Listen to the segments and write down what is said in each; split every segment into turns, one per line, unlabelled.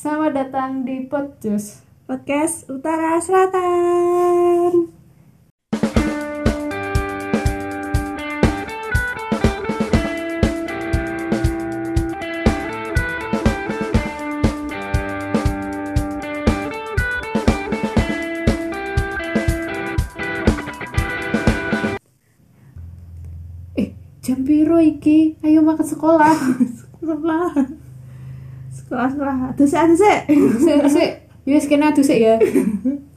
Selamat datang di Podjus.
Podcast Utara Selatan.
Eh, jam piro iki? Ayo makan sekolah.
Sekolah. Sekolah sekolah. Aduh sih, aduh sih.
Sik, sik. Yus kena adus sik ya.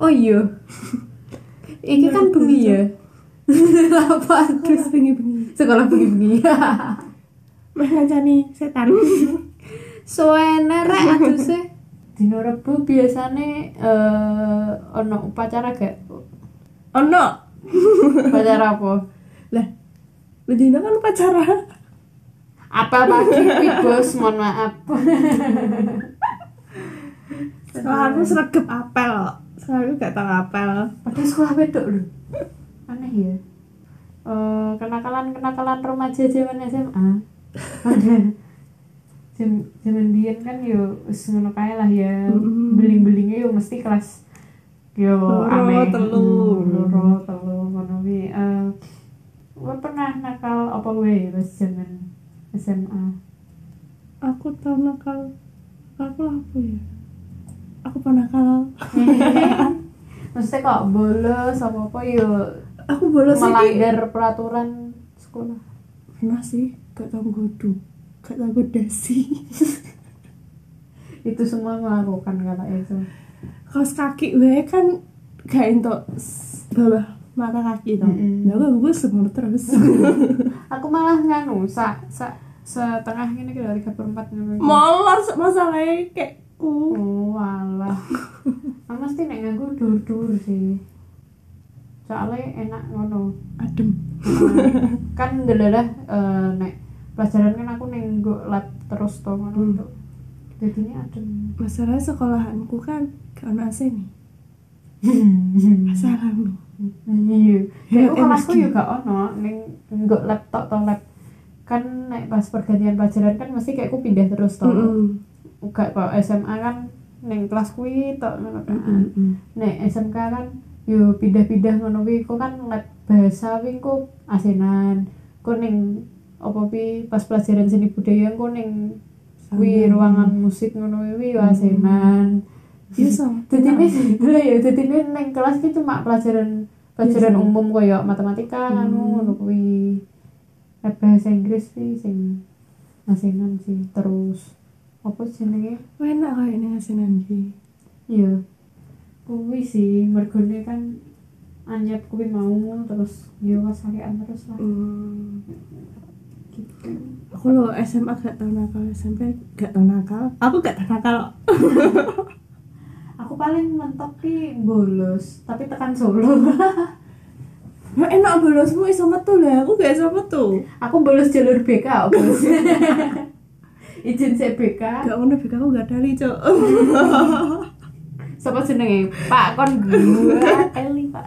Oh iya. Iki kan bengi ya. Apa
Terus bengi-bengi.
sekolah bengi-bengi.
Meh ngancani setan.
Suwene rek aduse. Dino Rebo biasane eh ono upacara gak?
Ono.
Upacara apa?
Lah. Bedino kan pacara.
Apel pagi bos, mohon maaf.
Sekolah aku sregep apel. Sekolah aku gak tau apel.
Padahal sekolah wedok lho. Aneh ya. Eh kenakalan-kenakalan remaja zaman SMA. Jam zaman biyen kan yo ngono kae lah ya.
Mm-mm.
Beling-belingnya yo mesti kelas yo aneh.
telu.
Hmm, Loro, telu ngono kuwi. Eh kowe pernah nakal apa wae pas zaman SMA?
Aku tau nakal. Aku lah apa ya? Aku pernah nakal.
Maksudnya kok bolos apa apa yo
Aku bolos
melanggar peraturan sekolah.
Pernah sih, gak tau godu. Gak tau godasi.
itu semua melakukan kata itu
kaos kaki gue kan gak entuk s- bawah mata kaki toh.
Mm-mm.
Nah, gue semono terus.
aku malah nganu sa, sa setengah ini kira tiga.
Molor se- masalahnya kayak ku.
oh walah aku mesti nek nganggo dur dur sih soalnya enak ngono
Adem.
Nah, kan delalah eh, nek pelajaran kan aku nenggo lab terus toh ngono
Hmm.
Cuk. jadi ini adem
Masalahnya sekolahanku kan ono AC nih. Masalah nih.
iya
Hemat
Aku kelasku juga ono ning nggo laptop to lab kan nek pas pergantian pelajaran kan mesti kayak aku pindah terus toh
Mm-mm.
Enggak kok SMA kan ning kelas kuwi tok ngono kan.
Mm-mm.
Nek SMK kan yo pindah-pindah ngono kuwi kok kan lab bahasa kuwi kok asenan. Kok ning apa pi pas pelajaran seni budaya kok ning kuwi ruangan musik ngono kuwi yo
Hmm.
asenan.
Iya sama.
Lha ya jadi ini ning kelas ki cuma pelajaran pelajaran
Biasa.
umum koyo matematika
Hmm.
ngono kuwi. Lab bahasa Inggris sih sing asenan sih terus apa jenenge
Enak kayak ini asinan ki.
Iya. Kuwi sih mergone kan anyep kuwi mau terus yo kasakean terus lah
Hmm.
gitu.
Aku lo SMA gak tau nakal, SMP gak tau nakal. Aku gak tau nakal.
Aku paling mentok ki bolos, tapi tekan Solo.
Ya enak bolosmu iso metu lah, aku gak iso metu.
aku bolos jalur BK, bos. Izin saya BK.
Gak ngono BK aku gak dari, Cok.
Siapa jenenge? Pak kon gua kali, Pak.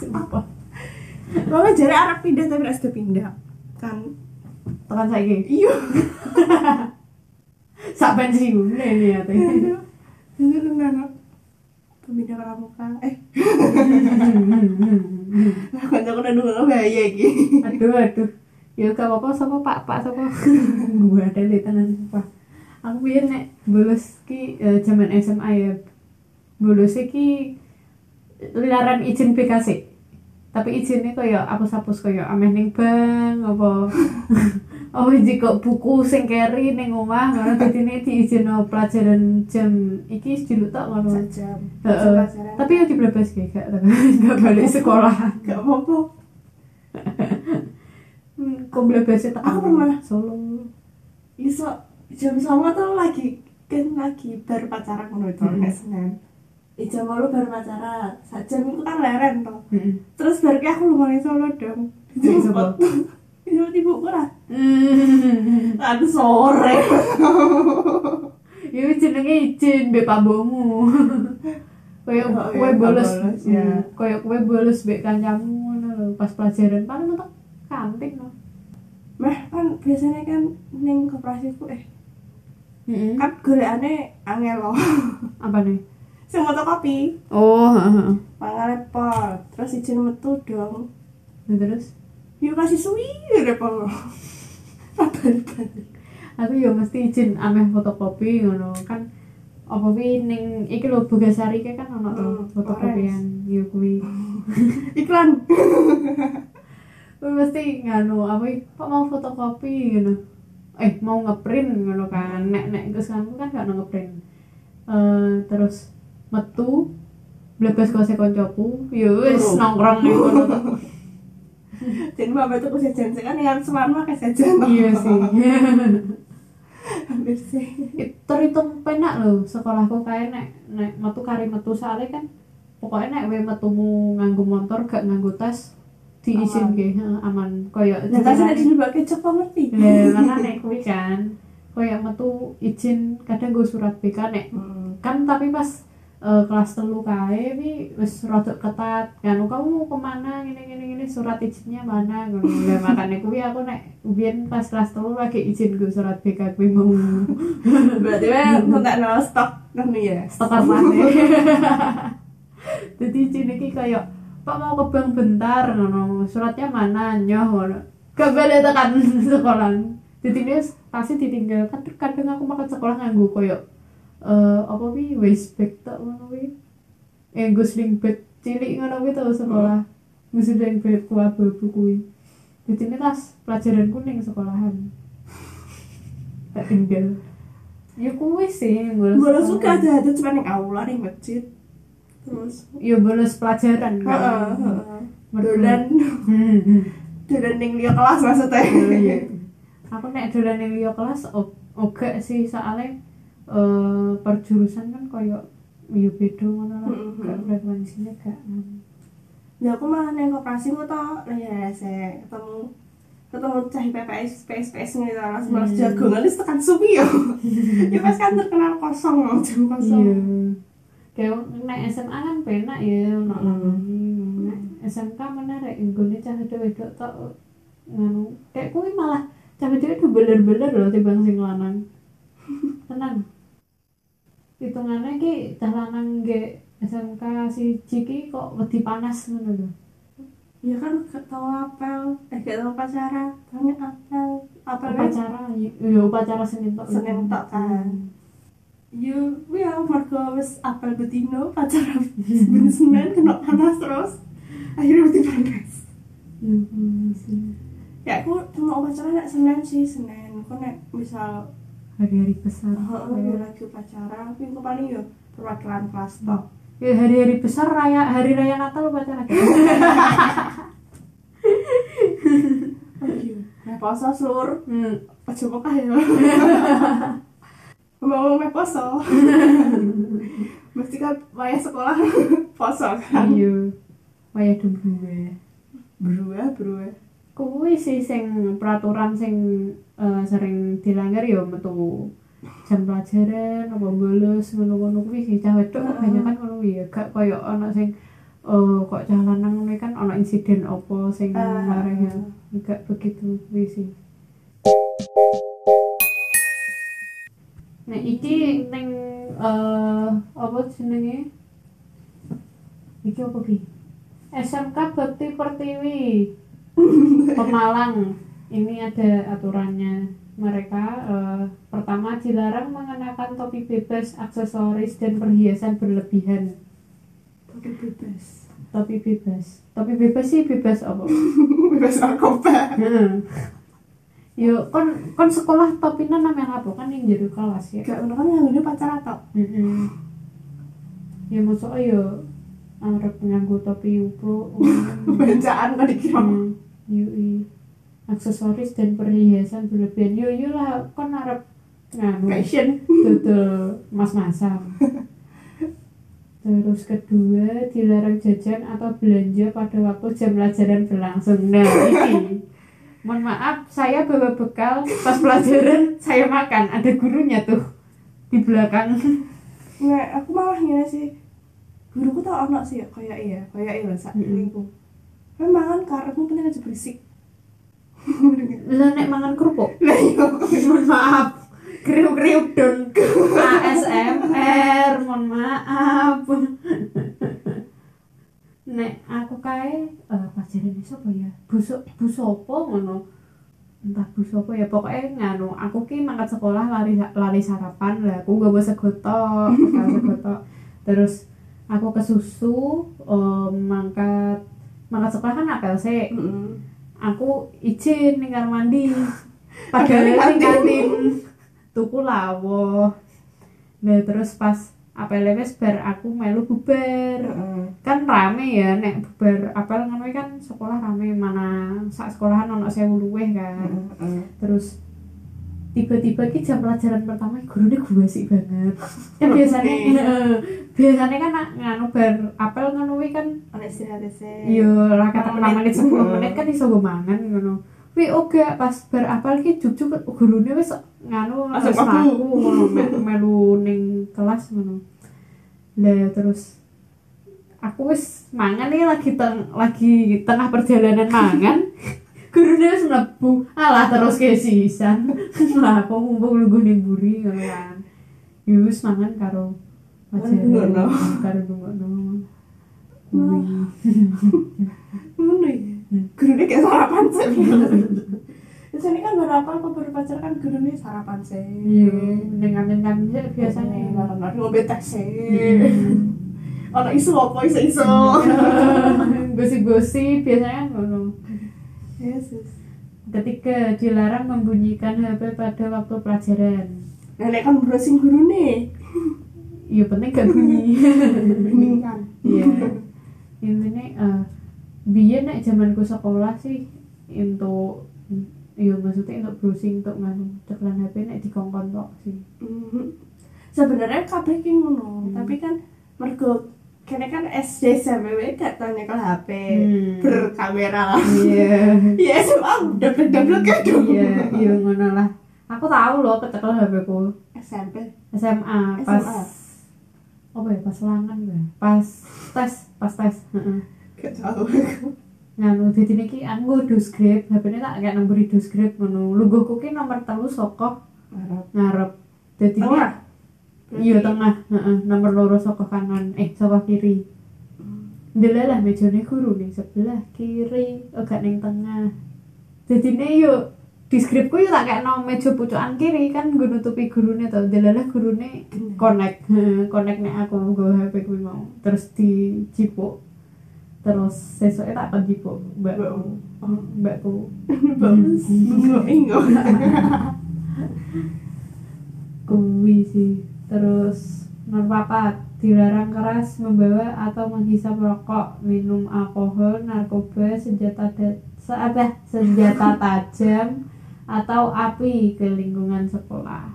Sumpah.
Kalau jare arep pindah tapi gak sudah pindah. Kan
Tekan saiki.
iya.
Sak pensiun ini ya teh.
Ini lu nggak pemindah pramuka. Eh, aku nggak udah dulu bahaya iki.
aduh aduh ya gak apa-apa sama pak? Pak sama gue ada di tanah sumpah aku biar nek? Bolos ki eh, zaman SMA ya. Bolos ki lilaran izin BKC tapi izinnya kayak hapus-hapus kayak ameh ning bank apa? Oh jika buku sing keri ning omah ngono dadine diizino pelajaran jam iki dulu tak ngono.
Sejam.
Heeh. Tapi yo diblebes gak gak gak balik sekolah.
Gak apa-apa.
Hmm, kok tak
Aku pernah.
solo
Iso jam sama tuh lagi kan lagi baru pacaran ngono itu
Hmm.
Senin. Eh, jam malu baru pacaran. Sajam itu kan leren toh.
Heeh.
Terus baru kayak aku lumayan solo dong.
Iya?
Itu ibuku lah.
Hmm.
Aduh sore.
ya wis jenenge izin mbek pambomu
iya,
kowe bolos
ya.
Hmm, koyo kowe bolos mbek kancamu pas pelajaran paling mentok kantin lho
Meh kan biasanya kan ning koperasiku eh
heeh
kan golekane angel loh.
apa nih
Sing fotokopi,
oh heeh
pangan repot. Terus izin metu dong.
Nah, terus
Yuk kasih suwi repot.
Aku ya mesti izin ameh fotokopi ngono kan apa kuwi ning iki lho Bogasari kan ono to
Hmm,
fotokopian yo kuwi
Iklan.
Mesti nganu apa kok mau fotokopi ngono eh mau ngeprint ngono kan nek nek Gus kamu kan gak ngeprint Eh terus metu blebes kose koncoku yo wis
Oh.
nongkrong to.
Jadi bapak itu kesejan kan yang seman mah kesejan.
iya sih
Hampir sih.
terhitung penak lho sekolahku kae nek nek metu kari metu soalnya kan pokoknya nek we metumu nganggo motor gak nganggo tas diizin ke aman. Koyo
Nah, tasnya nek dilebake coba ngerti.
Lah makane kuwi kan koyo metu izin kadang gue surat BK nek
Hmm.
kan tapi pas eh, kelas telu kae wi wis rada ketat kan kamu ke mana? Gini gini gini surat izinnya mana? Ngono. Lah makane kuwi aku nek biyen pas kelas telu lagi izin gue surat BK kuwi mau.
Berarti kan entek no stok kan ya.
stok mana jadi izin iki kayak Pak mau ke bank bentar? Ngono. Suratnya mana? Nyoh ngono. Gak balik tekan sekolah. Dia pasti ditinggal. Kan kadang aku makan sekolah nganggu koyo eh apa wi? Waste bag tak ngono wi. Eh gue sling bag cilik ngono wi tau sekolah. Gue sling bag ku abu-abu kuwi ini tas pelajaran kuning sekolahan. Tak tinggal. Ya kuwi sih sekolah.
suka aja ada cuma yang aula nih masjid. Terus
ya bolos pelajaran kan
heeh, heeh. Dolan dolan ning liya kelas maksudnya.
Oh, iya. aku nek dolan ning liya kelas o- oga sih soalnya eh perjurusan kan koyo yo beda ngono lah
Mm-mm.
gak frekuensinya gak.
Ya aku malah neng koperasi ku tau ya saya ketemu ketemu cah PPS PS PS nih langsung malas jagongan wis tekan suwi yo. Ya pas kan terkenal kosong loh, jam kosong.
Kayak nek SMA kan penak ya nangani nek SMK mana rek nggone cah wedok tok nganu. Kayak kuwi malah cah wedok itu beler-beler loh timbang sing lanang. Tenang hitungannya ki cah lanang ge SMK si Ciki kok wedi panas ngono lho.
Ya kan gak tau apel, eh gak tau pacara, tanya apel, apel
upacara ya upacara Senin tok
Senin tok kan. Yo, ya mergo wis apel betino pacara ben Senin kena panas terus. Akhirnya mesti panas.
ya hmm, sih.
Ya aku cuma upacara nek Senin sih Senin. Kok nek misal
hari-hari besar
heeh lagi upacara, tapi aku paling yo perwakilan kelas tok.
ya hari-hari besar raya hari raya Natal upacara
Oh iya. Meh poso sur,
hmm.
pokah ya. Ngomong meh poso. Mesti kan wayah sekolah poso kan.
iya wayah dua
Berua, berua.
kuwi sih sing peraturan sing eh, sering dilanggar ya metu jam pelajaran apa bolos ngono-ngono kuwi sih cah wedok kebanyakan ngono ya gak koyo ana sing eh kok cah lanang kuwi kan ana insiden apa sing
Ah.
marah ya gak begitu kuwi sih Nah, iki ning eh apa jenenge? Iki apa ki? SMK Bakti Pertiwi. Pemalang. Ini ada aturannya. Mereka eh, pertama dilarang mengenakan topi bebas, aksesoris dan perhiasan berlebihan.
Tapi bebas.
Topi bebas. Topi bebas sih bebas apa?
bebas narkoba.
Heeh. Yo kon kon sekolah topinan namanya apa? Kan yang jadi kelas ya.
Gak ngono kan nganggone pacar atau?
Mm-mm. ya maksudnya yo arep nganggo topi upro
bacaan kan dikira
Hmm, yui aksesoris dan perhiasan berlebihan. Yo yo lah kon arep nganu
fashion.
dodol mas-masan. Terus kedua dilarang jajan atau belanja pada waktu jam pelajaran berlangsung. Nah ini mohon maaf saya bawa bekal pas pelajaran saya makan. Ada gurunya tuh di belakang.
Nggak aku malah ngene sih guruku tau ono sih kayak iya kayak iya sak minggu. Kan mangan karepmu penting aja berisik.
Lah nek mangan kerupuk?
Lah iya
mohon maaf. Kriuk-kriuk don ASMR mohon maaf nek aku kae eh pelajaran sapa ya? Busuk busopo ngono? Entah busopo ya pokoknya nganu aku ki mangkat sekolah lari lari sarapan lah aku gak mau segotok gak segotok. Terus aku ke susu eh, mangkat mangkat sekolah kan apel sih
Mm-mm.
aku izin ning kamar mandi. Padahal
Padahal
ning
kantin.
kantin tuku lawo. Nah terus pas apel wis bar aku melu bubar
Heeh.
kan rame ya nek bubar apel ngono kan sekolah rame mana sak sekolahan ono sewu luweh kan
Heeh.
terus tiba-tiba ki jam pelajaran pertama gurunya gue sih banget kan biasanya biasanya kan nganu bar apel ngono kan
Ono istirahat sih
Iya, lah kata
Lima
menit
menit.
10 menit kan iso go mangan ngono. Wi oga pas bar apal ki juk-juk gurune wis nganu
mlaku.
mlaku ngono me- melu ning kelas ngono. Lah terus aku wis mangan nih lagi teng lagi tengah perjalanan mangan. Gurune wis mlebu. Alah terus ke sisan. Lah aku mumpung nunggu ning buri ngono kan. Ya wis mangan karo
Nungguno.
karo. Kuwi.
ngono ya
Hmm.
gurunya kayak sarapan sih kan baru pacar kan gurunya sarapan sih
Iya, dengan dengan biasanya.
Nari ngombe teh sih
Hmm.
Ono isu apa isu isu
Gosip-gosip biasanya ngono.
Yesus
Ketiga, dilarang membunyikan HP pada waktu pelajaran.
Nenek kan browsing guru nih
Iya penting gak bunyi.
Bening kan
Iya. Intinya eh biyen nek zamanku sekolah sih untuk iya maksudnya untuk browsing untuk nganu ceklan HP nek dikongkon tok sih.
Mhm. Sebenarnya kabeh ki ngono,
Hmm.
tapi kan mergo kene kan SD SMP gak tau nyekel HP
Hmm.
berkamera lah.
Iya.
Ya SMA double double kan dong.
Iya, iya ngono lah. Aku tahu loh kecekel HP ku.
SMP.
SMA pas
SMA.
apa ya pas ulangan ya pas tes pas tes heeh
Gak tahu.
nganu dadi niki aku do script HP-ne tak kayak nomor do script ngono lungguhku ki nomor telu saka
Harap.
ngarep ini
Tengah.
iya tengah heeh nomor loro saka kanan eh saka kiri Delalah mejane guru ning sebelah kiri, oh gak ning tengah. Jadi ne yo di skripku yo tak kayak meja pucukan kiri kan gue nutupi gurune to. Delalah gurune connect, connect nek aku nggo HP kuwi mau. Terus dicipuk. Terus sesuke tak kon jipuk mbakku. Mbakku.
Ingo.
Kuwi sih. Terus nomor papat dilarang keras membawa atau menghisap rokok, minum alkohol, narkoba, senjata da- se- apa, senjata tajam atau api ke lingkungan sekolah.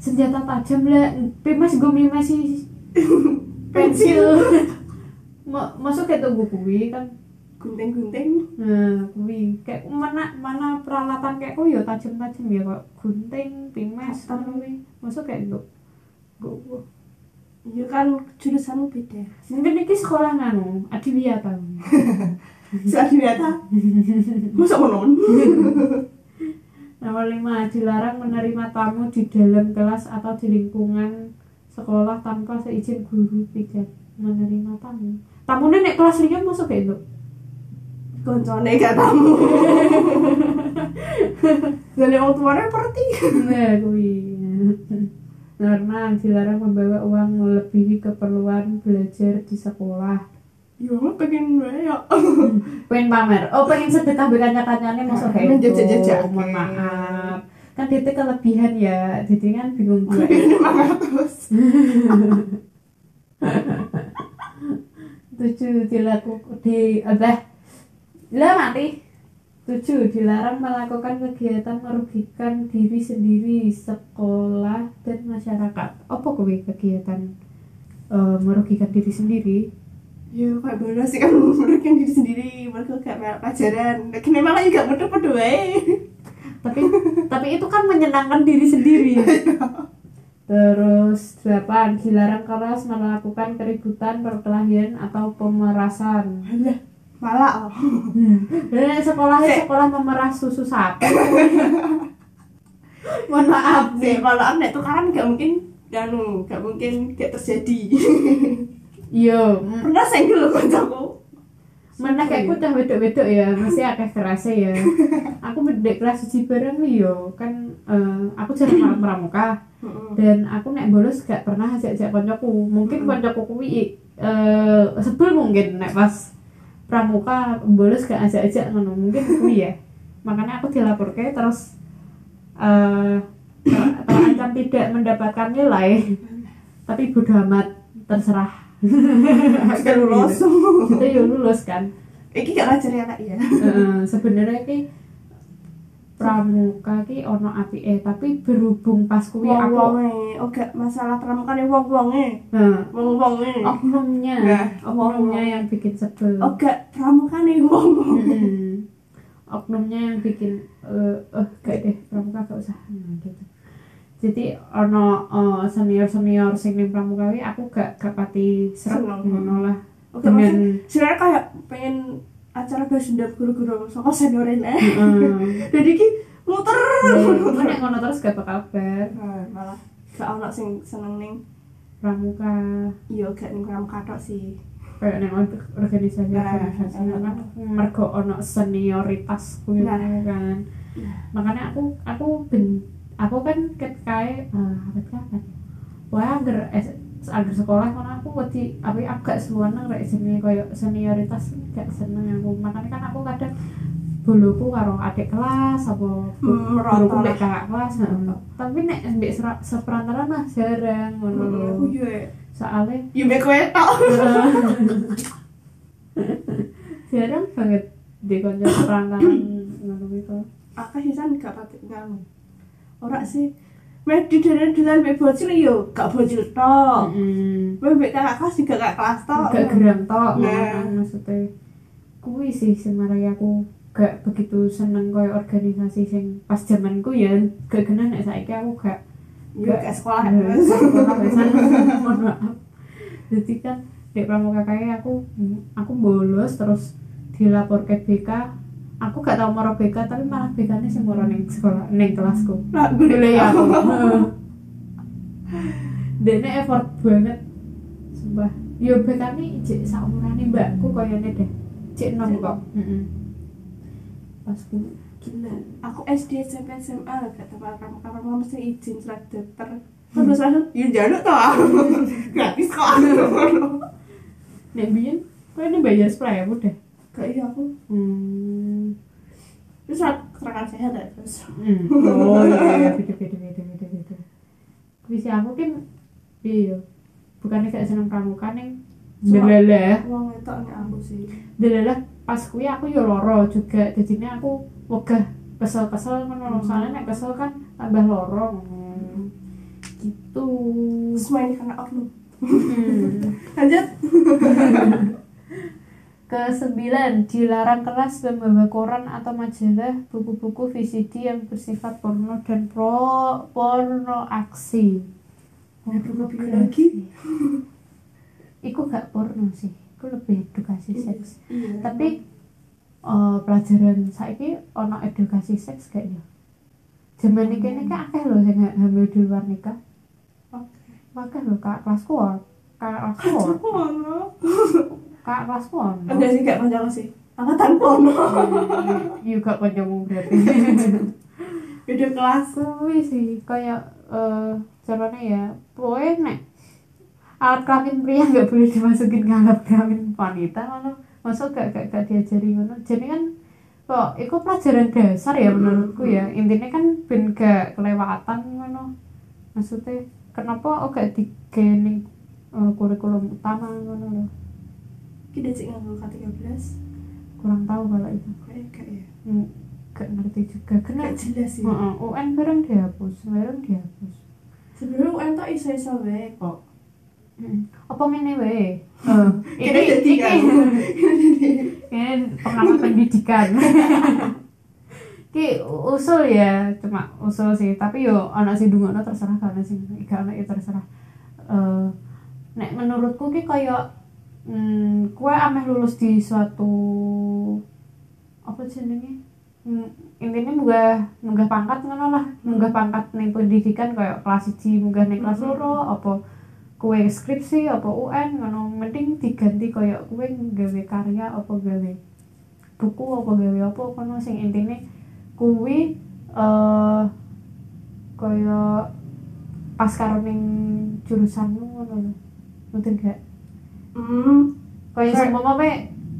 Senjata tajam lah, pimas gue masih pensil. Ma- Masuk kayak tuh kuwi kan
Gunting-gunting.
Nah, kuwi kayak mana mana peralatan kayak kuwi ya tajam-tajam ya kok gunting, pimes,
Cutter.
kuwi. Masuk kayak gitu. Gue
Iya kan jurusanmu beda.
mungkin ini sekolah nganu adiwiyata.
Saat biasa. Masa ngono?
Nomor lima dilarang menerima tamu di dalam kelas atau di lingkungan sekolah tanpa seizin guru pijat menerima tamu. Tamunya nek kelas liya masuk kayak gitu.
Koncone gak tamu. Dari orang tuanya perti.
Nah. Karena dilarang membawa uang melebihi keperluan belajar di sekolah.
yo mah pengen yo
pengen pamer oh pengen sedekah be kanca-kancane masa kayak itu
jajak-jajak.
mohon maaf kan DT kelebihan ya jadi kan bingung gue
ini ratus
tujuh dilakukan di apa? Lah mati. Tujuh dilarang melakukan kegiatan merugikan diri sendiri sekolah dan masyarakat. Apa kowe kegiatan eh, merugikan diri sendiri?
Yo kayak bener sih kan merugikan diri sendiri? Mereka gak melok pelajaran. Memang lagi gak mudah pada wae
tapi tapi itu kan menyenangkan diri sendiri terus delapan dilarang keras melakukan keributan perkelahian atau pemerasan.
Alah, malah oh.
dan sekolahnya sekolah memeras susu sapi. Mohon maaf
sih kalau nek tukaran gak mungkin anu gak mungkin gak terjadi.
Iya mm,
pernah senggol loh kancaku?
Mana kayak aku udah wedok-wedok ya masih akeh kerasa ya. Aku bedek kelas uji bareng yo kan eh, aku jarang pramuka Dan aku nek bolos gak pernah ajak-ajak koncoku. Mungkin koncoku kuwi eh sebel mungkin nek pas pramuka bolos gak ajak-ajak ngono. Mungkin kuwi ya. Makanya aku dilaporke terus eh ter- terancam tidak mendapatkan nilai tapi bodo amat terserah.
Gak lulus.
kita ya lulus kan.
Iki gak ngajar ya kak ya.
Eh, sebenarnya ki pramuka ki ono apike tapi berhubung pas kuwi
wong
aku
wonge oh gak masalah pramuka nih wong wonge
Nah,
wong wonge
oknumnya oknumnya
oknum.
yang bikin sebel
oh gak pramuka nih wong wonge
Mm-mm. oknumnya yang bikin eh eh gak deh pramuka gak usah. Nah, gitu. Jadi ono senior senior sing ning pramuka aku gak gak pati seret ngono lah.
Oke, maksud-
dengan
sebenarnya kayak pengen acara bahas dendam guru-guru saka seniorin eh
Heeh.
jadi ki muter.
Cuma nek ngono terus gak bakal kabar.
Malah gak ono sing seneng ning
pramuka.
Iya gak ning pramuka tok sih.
Kayak neng or- organisasi
Nah,
organisasi kan mergo ono senioritas kuwi
Nah.
kan.
Nah.
makanya aku aku ben aku kan ket kae eh, apa kapan wah agar agar sekolah kan aku wedi apa aku gak seneng rek jenenge koyo senioritas gak seneng aku. Makanya kan aku kadang buluku karo adik kelas apa
Hmm,
buluku mbek
lah.
kakak kelas heeh. tapi nek mbek seperantaran mah jarang ngono lho.
aku yo
soalnya
yo mek kowe tok.
Jarang banget di konco perangkaran ngono itu
aku sisan gak pati nganu ora sih Mek di dalan dalan mek bocil yo gak bocil tok. Mek mek kakak kelas juga gak kelas tok.
gak geram tok
Nah.
kan maksudnya kuwi sih semarai aku gak begitu seneng koyo organisasi sing pas zamanku ya gak kena nek saiki aku gak
gak sekolah.
Eh, sekolah pisan. mohon maaf jadi kan di pramuka kayak aku aku bolos terus dilapor ke BK aku gak tau moro BK tapi malah BK nya sing moro ning sekolah ning kelasku
Nah, gue
ya aku Dene effort banget sumpah yo BK ini cek saumurane mbakku koyone deh cek nom kok Heeh. pas ku
gila. Aku SD SMP SMA gak tahu kamu kamu mesti izin surat daftar. Terus langsung yo jaluk toh. Gratis kok.
nek biyen kowe ini bayar sepuluh deh
Gak iya aku.
hmm.
Terus surat keterangan sehat ya terus.
Hmm. Oh iya iya beda beda beda beda beda. Bisa aku kan iya bukannya gak seneng pramuka
Cuma-
delalah
Wong itu aku sih.
delalah pas kuwi aku yo loro juga jadinya aku wegah kesel-kesel ngono soalnya nek kesel kan tambah loro Hmm. gitu
Semua ini karena oknum.
Hmm.
Lanjut.
Kesembilan, dilarang keras membawa koran atau majalah, buku-buku VCD yang bersifat porno dan pro porno aksi.
Lebih lagi.
Iku gak porno sih, iku lebih edukasi seks.
Iya.
Tapi eh, pelajaran saiki ono edukasi seks gak ya? Zaman ini kan akeh loh sing hamil di luar nikah.
Oke.
Akeh loh kak kelasku ah. Kak kelasku ah. Kak kelasku ah.
Enggak sih gak panjang sih. Angkatan ono.
Iya gak kancamu berarti.
Beda kelas.
kuwi sih kayak eh caranya ya pokoknya nek alat kelamin pria nggak boleh dimasukin ke alat kelamin wanita ngono masuk gak gak gak diajari ngono jadi kan kok itu pelajaran dasar ya menurutku ya intinya kan ben gak kelewatan ngono maksudnya kenapa oh gak digening uh, kurikulum utama ngono loh
kita cek nganggo K13
kurang tahu kalau itu.
Kayak kayak ya.
Hmm, gak ngerti juga. Kena
jelas sih
Heeh, UN bareng dihapus bareng dihapus.
Sebenarnya UN tuh iso iso wae kok.
Hmm. apa ngene wae?
Kira
ini
jadi
ini
kan?
Pengamat pendidikan. Ki usul ya cuma usul sih. Tapi yo anak sih dungono terserah karena sih gak anak itu terserah. Eh, nek menurutku ki kayak hmm, kue ameh lulus di suatu apa jenenge hmm, intinya munggah munggah pangkat ngono lah. Munggah pangkat ning pendidikan kayak kelas 1 munggah ning kelas
Mhm.
loro apa kue skripsi apa UN ngono. Mending diganti kayak kue gawe karya apa gawe buku apa gawe apa kono sing intine kuwi eh kaya pas karo ning jurusanmu ngono lho. Mungkin gak
hmm.
Kaya
Kayak-
sing apa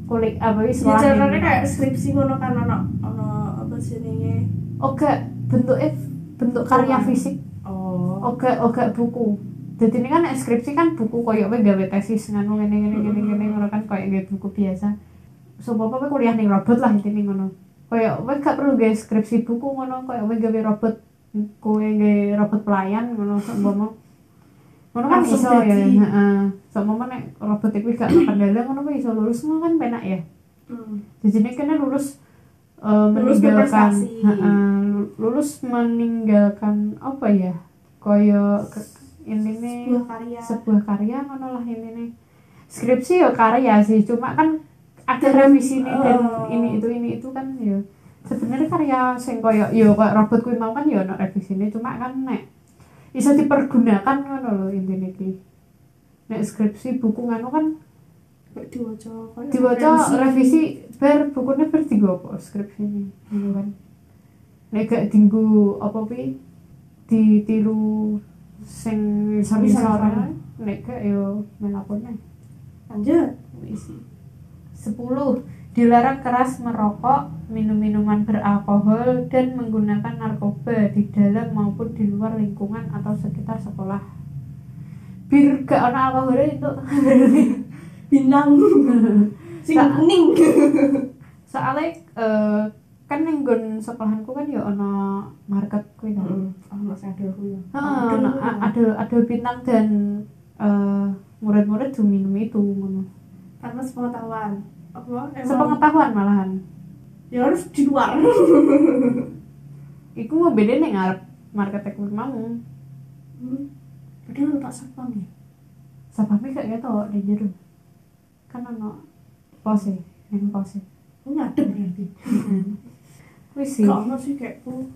kulit apa wis
ya caranya kayak skripsi ngono kan ono ono apa jenenge?
Oh gak bentuknya bentuk karya
Oh.
fisik.
Oh.
Oh gak oh buku. Jadi ini kan skripsi kan buku koyo kowe gawe tesis nganu ngene ngene ngene ngene ngono kan koyo gawe buku biasa. So apa kuliah ning robot lah intine ngono. Koyo kowe gak perlu gawe skripsi buku ngono koyo kowe gawe robot kowe gawe robot pelayan ngono seumpama ngono kan iso ya heeh seumpama nek robot iku gak kendala ngono kowe iso lulus ngono kan penak ya?
Hmm.
jadi ini kena lulus
Lulus
meninggalkan lulus meninggalkan apa ya? Koyo ke- intinya
sebuah karya.
sebuah karya ngono lah intinya. Skripsi ya karya sih cuma kan ada revisi ini dan
Oh.
ini itu ini itu kan ya. Sebenarnya karya sing koyo yo koyo robot kuwi mau kan ya ono revisi ini cuma kan nek bisa dipergunakan ngono lho intinya ki nek skripsi buku nganu kan
diwaca
diwaca revisi ber bukunya ber dienggo apa skripsi ini gitu kan. Nek gak dinggo apa pi ditiru sing sari-sari nek gak yo melakukannya
lanjut.
Isi. Sepuluh dilarang keras merokok minum minuman beralkohol dan menggunakan narkoba di dalam maupun di luar lingkungan atau sekitar sekolah bir gak ono alkoholnya itu
bintang sing
Sa-
ning.
Soalnya eh, kan yang gun sekolahanku kan ya ono market kuwi kan
oh mas ada aku ya.
Heeh, ono- a- ada ada bintang dan eh, murid-murid tuh minum itu ngono.
Tanpa sepengetahuan. Apa?
Sepengetahuan malahan.
Ya harus di luar.
Iku mau beda nih ngarep market aku mau
hmm. Padahal tak satpam ya
sapame gak ketok di jero kan ono pose yang pose.
Oh ngadem berarti
wis sih.
Gak ono sih kayak ku.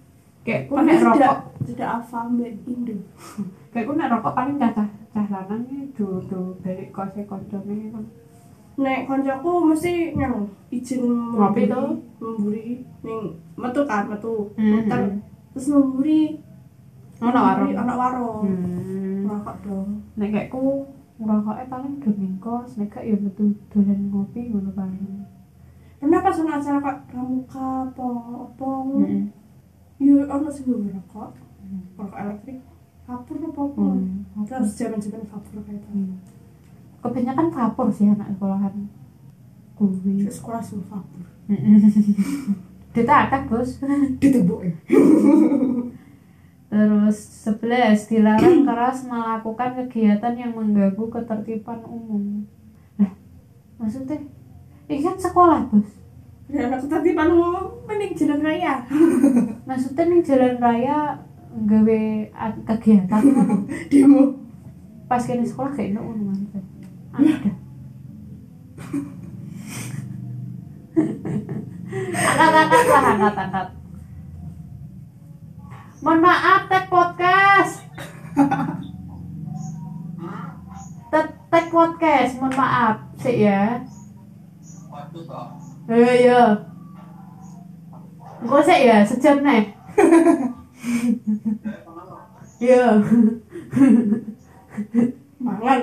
Kayak ku nek rokok.
tidak apa mbak Indo.
Kayak ku nek rokok paling cah cah cah lanang iki do do balik kose koncone kan
nek koncoku mesti yang izin
Ngopi tuh?
memburi ning metu kan metu. Muter
hmm.
terus memburi
ono warung?
ono warung.
Hmm.
Merokok dong.
Nek kayak ku ngerokoknya paling do ning kos nek gak ya betul dolan ngopi ngono paling
pernah pas ono acara kok pramuka apa apa?
Heeh.
yo ono sing nggawe rokok elektrik. Vapor apa apa?
Hmm.
terus zaman zaman vapor kayak itu
Hmm. kebanyakan vapor sih anak sekolahan. Kuwi.
Sekolah semua vapor.
Dita akak bos.
Ditebuk ya
Terus 11 dilarang keras melakukan kegiatan yang mengganggu ketertiban umum. Nah maksudnya? Ini kan sekolah bos.
Anak ketertiban umum mending jalan raya.
Maksudnya nih jalan raya gawe kegiatan
demo.
Pas kini sekolah kayak itu ngono maksudnya ada. Angkat angkat lah angkat angkat mohon maaf tag podcast. Tag tag podcast mohon maaf sih ya. Iya iya. Engko sih ya sejam nih iya.
Mangan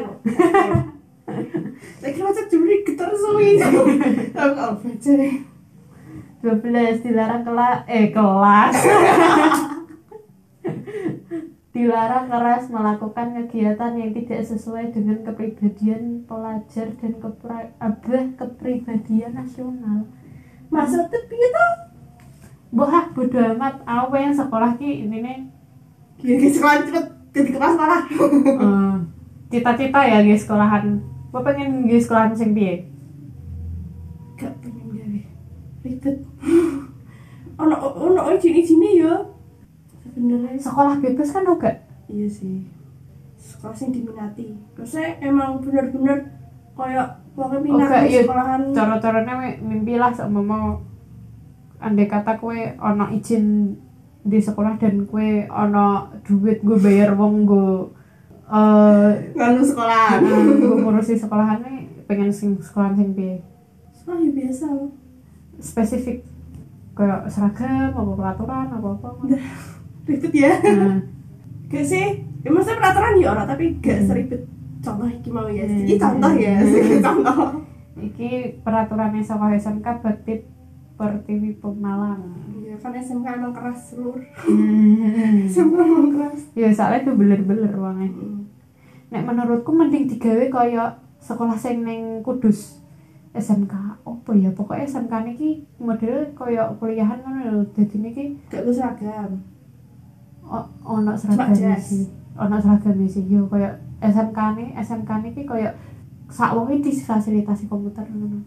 kira macam juri getar suwi. Tahu baca nih?
12 dilarang kelas eh kelas dilarang keras melakukan kegiatan yang tidak sesuai dengan kepribadian pelajar dan abah kepribadian nasional
Masa tepi itu.
Wah, bodo amat. Aku pengen sekolah ki ini nih
Gini sekolah cepet jadi kelas malah.
eh, cita-cita ya guys sekolahan. Gue pengen guys sekolahan sing piye?
Gak pengen gawe ribet. Ono ono izin izine ya. Sebenarnya
Sekolah bebas kan enggak?
iya sih. Sekolah sing diminati. Terusnya emang bener-bener kayak pokoknya minat di
iya.
sekolahan.
Cara-caranya mimpi lah sama mau andai kata kue ono izin di sekolah dan kue ono duit gue bayar wong gue eh
Nganu sekolah.
gue ngurusi sekolahannya pengen sing sekolahan sing piye
Sekolah ya biasa.
spesifik kayak seragam apa peraturan apa apa
Ribet ya.
nah,
Gak sih? Ya maksudnya peraturan ya orang tapi gak seribet contoh iki mau ya.
Hmm.
Iki contoh ya, iki contoh.
iki peraturan yang sekolah SMK Batit Pertiwi Pemalang
Iya kan SMK emang keras seluruh.
hmm.
SMK emang keras.
ya soalnya tuh beler-beler uangnya nek menurutku mending digawe kaya sekolah sing ning Kudus SMK apa ya pokoknya SMK niki model kaya kuliahan ngono lho dadi niki
Gak tuh seragam.
Ono seragam sih ono seragam sih yo kaya SMK nih SMK niki kaya sak wonge difasilitasi komputer ngono.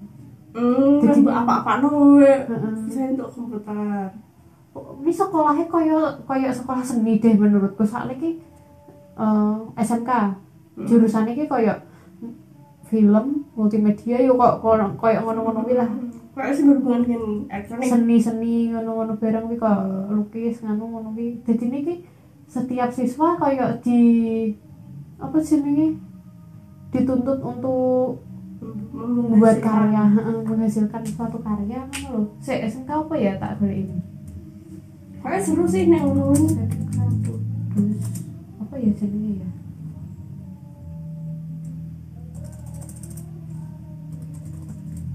Hmm,
Jadi-
apa-apa no. Saya untuk komputer.
ini sekolahnya kaya kaya sekolah seni deh menurutku. Soalnya ki eh, SMK
Hmm.
jurusannya ki kaya film multimedia yo kok kaya ngono-ngono lah
Kayak sih berhubungan dengan elektronik.
seni-seni ngono-ngono bareng kuwi kok lukis ngono ngono kuwi. Dadi niki setiap siswa kaya di apa jenenge? Dituntut untuk membuat karya menghasilkan suatu karya ngono lho. Sik SMK apa ya tak boleh ini
Kayak seru sih nek ngono.
Apa ya jenenge ya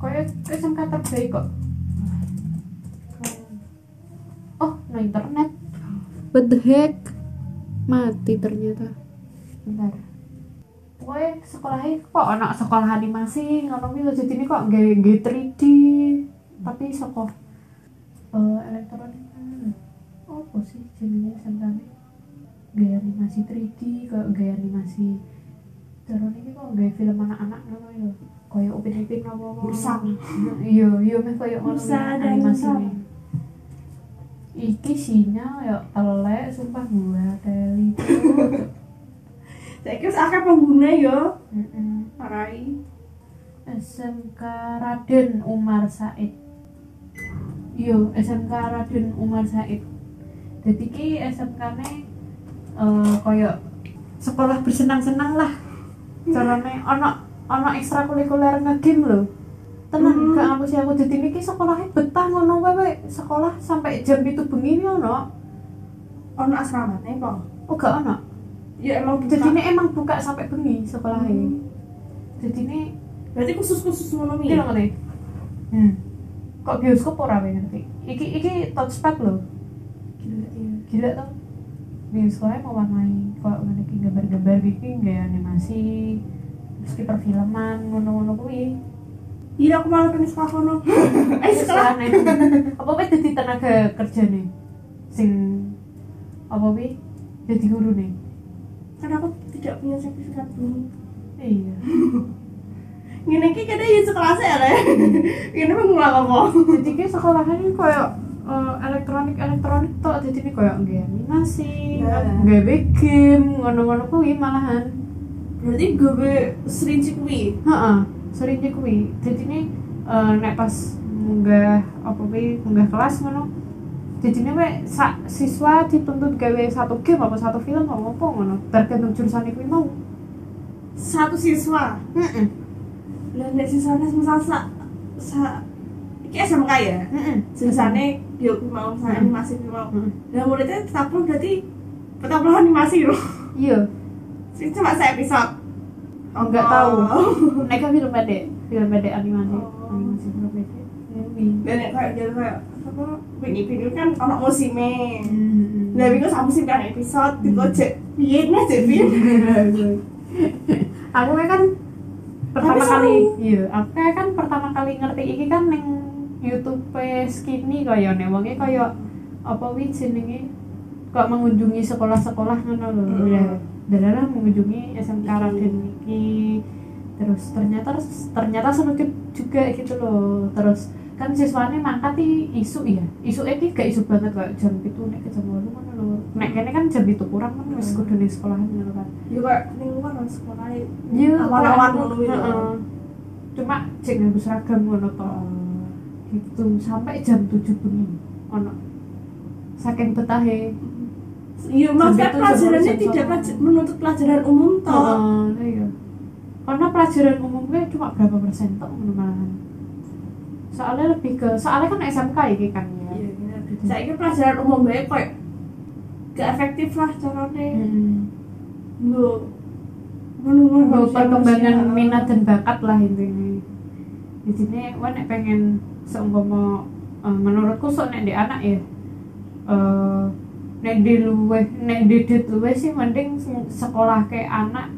kayak SMK terbaik kok. Oh no internet. What the heck? Mati ternyata. Bentar. Pokoknya sekolahnya kok anak sekolah animasi ngono kuwi lho jadi ini kok nggak nggak 3D tapi sekolah eh elektronik. Hmm. apa sih jenisnya sebenarnya gaya animasi 3D kok gaya animasi terus ini kok gaya film anak-anak ngono ya kayak upin ipin apa
Musang.
iya iya meh ngono
Musa dan Musang.
iki sinyal ya telek sumpah gua teli
Saya kira akeh pengguna yo.
Mm-mm.
Parai.
SMK Raden Umar Said Yo SMK Raden Umar Said Jadi ki SMK ne eh koyo sekolah bersenang-senang lah carane ono ono ekstrakurikuler ngegame lho tenan
Hmm.
gak aku sih aku jadi niki sekolahnya betah ngono wae sekolah sampai jam itu bengi ono
Ono asramane kok.
oh gak ono
Ya emang buka.
jadi ini emang buka sampai bengi sekolahnya
Hmm.
jadi ini
Berarti khusus-khusus ngono
Iki
mi.
lho ngerti. Hmm. Kok bioskop ora wae ngerti. Iki iki touchpad lho.
Gila iya.
Gila tuh. Di sekolah mau warnai kok ngene iki gambar-gambar iki gaya animasi terus ki perfilman ngono-ngono kuwi.
Iya aku malah pengen sekolah kono. Eh sekolah.
Apa wae dadi tenaga kerja nih? Sing apa wae dadi guru nih.
Karena aku tidak punya sertifikat guru.
Iya.
Ngene iki kene ya sekolah saya le. Ngene mengulang apa?
Jadi ki sekolahan ini koyo eh, elektronik elektronik tok jadi ini koyo nggak animasi, nggak game, ngono-ngono kuwi malahan.
Berarti gue serinci kuwi.
Heeh, sering kuwi. Jadi ini eh, nek pas munggah apa kuwi munggah kelas ngono. Jadi ini we sak siswa dituntut gawe satu game apa satu film apa apa ngono. Tergantung jurusan kuwi mau.
Satu siswa.
Heeh.
Lah nek siswane misal sa sa iki SMK ya.
Heeh.
Jurusannya yo mau sa
Hmm.
animasi mau. Lah muridnya tetap berarti tetap animasi loh.
Iya.
Ini cuma saya episode.
enggak
Oh.
tahu. Kan film pendek. Film pendek animasi.
Oh.
animasi film pendek.
Dan nek kayak jadi kayak apa wingi wingi kan ono musime.
Hmm.
lah wingi sak musim kan episode diko cek piye nih
aku kan pertama kali iya aku kan pertama kali ngerti iki kan neng YouTube skinny kaya nek wonge kaya apa wi jenenge? Kok mengunjungi sekolah-sekolah ngono lho
Mm.
ya dadah mengunjungi SMK Raden iki terus ternyata ternyata seru juga gitu loh terus kan siswanya mangkat isu ya isu ini gak isu banget kok jam itu nek jam 8 ngono lho nek kene kan jam itu kurang kan wis
Mm.
kudu ning sekolahan kan
yo kayak ning luar sekolah
kalau
ngono
aku-
gitu.
Cuma cek nganggo seragam ngono to. Gitu sampai jam 7 bengi ono. Saking betahe.
Iya, maksudnya pelajarannya tidak pelaj- menuntut pelajaran umum toh.
Heeh, iya. Karena pelajaran umumnya cuma berapa persen ngono malahan. Soalnya lebih ke soalnya kan SMK iki kan ya.
Iya, bener. Saya kira pelajaran umum baik kok gak efektif lah caranya.
Hmm.
Lu menunggu
perkembangan minat dan bakat lah intinya di sini wah pengen seumpama eh, menurutku sok nek di anak ya eh nek di luwe nek di dit luwe sih mending se- sekolah kayak anak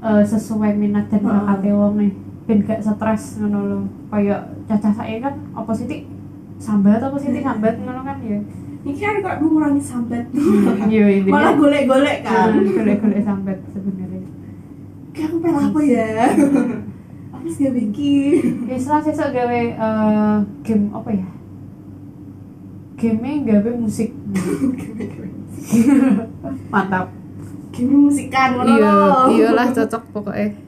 eh, sesuai minat dan
Heeh.
bakat wong nih ben gak stres ngono lho kayak cacah saya kan apa sih sambat apa sih Tik? sambat ngono kan ya
Ini kan kok mengurangi sambat.
iya
Malah golek-golek kan.
golek-golek sambat sebenarnya
Kayak aku pengen apa ya? Aku sih gak bikin.
Islah sesuk gawe eh, game apa ya? Game gawe musik. Mantap.
Gini musikan
Iya, iyalah cocok pokoknya.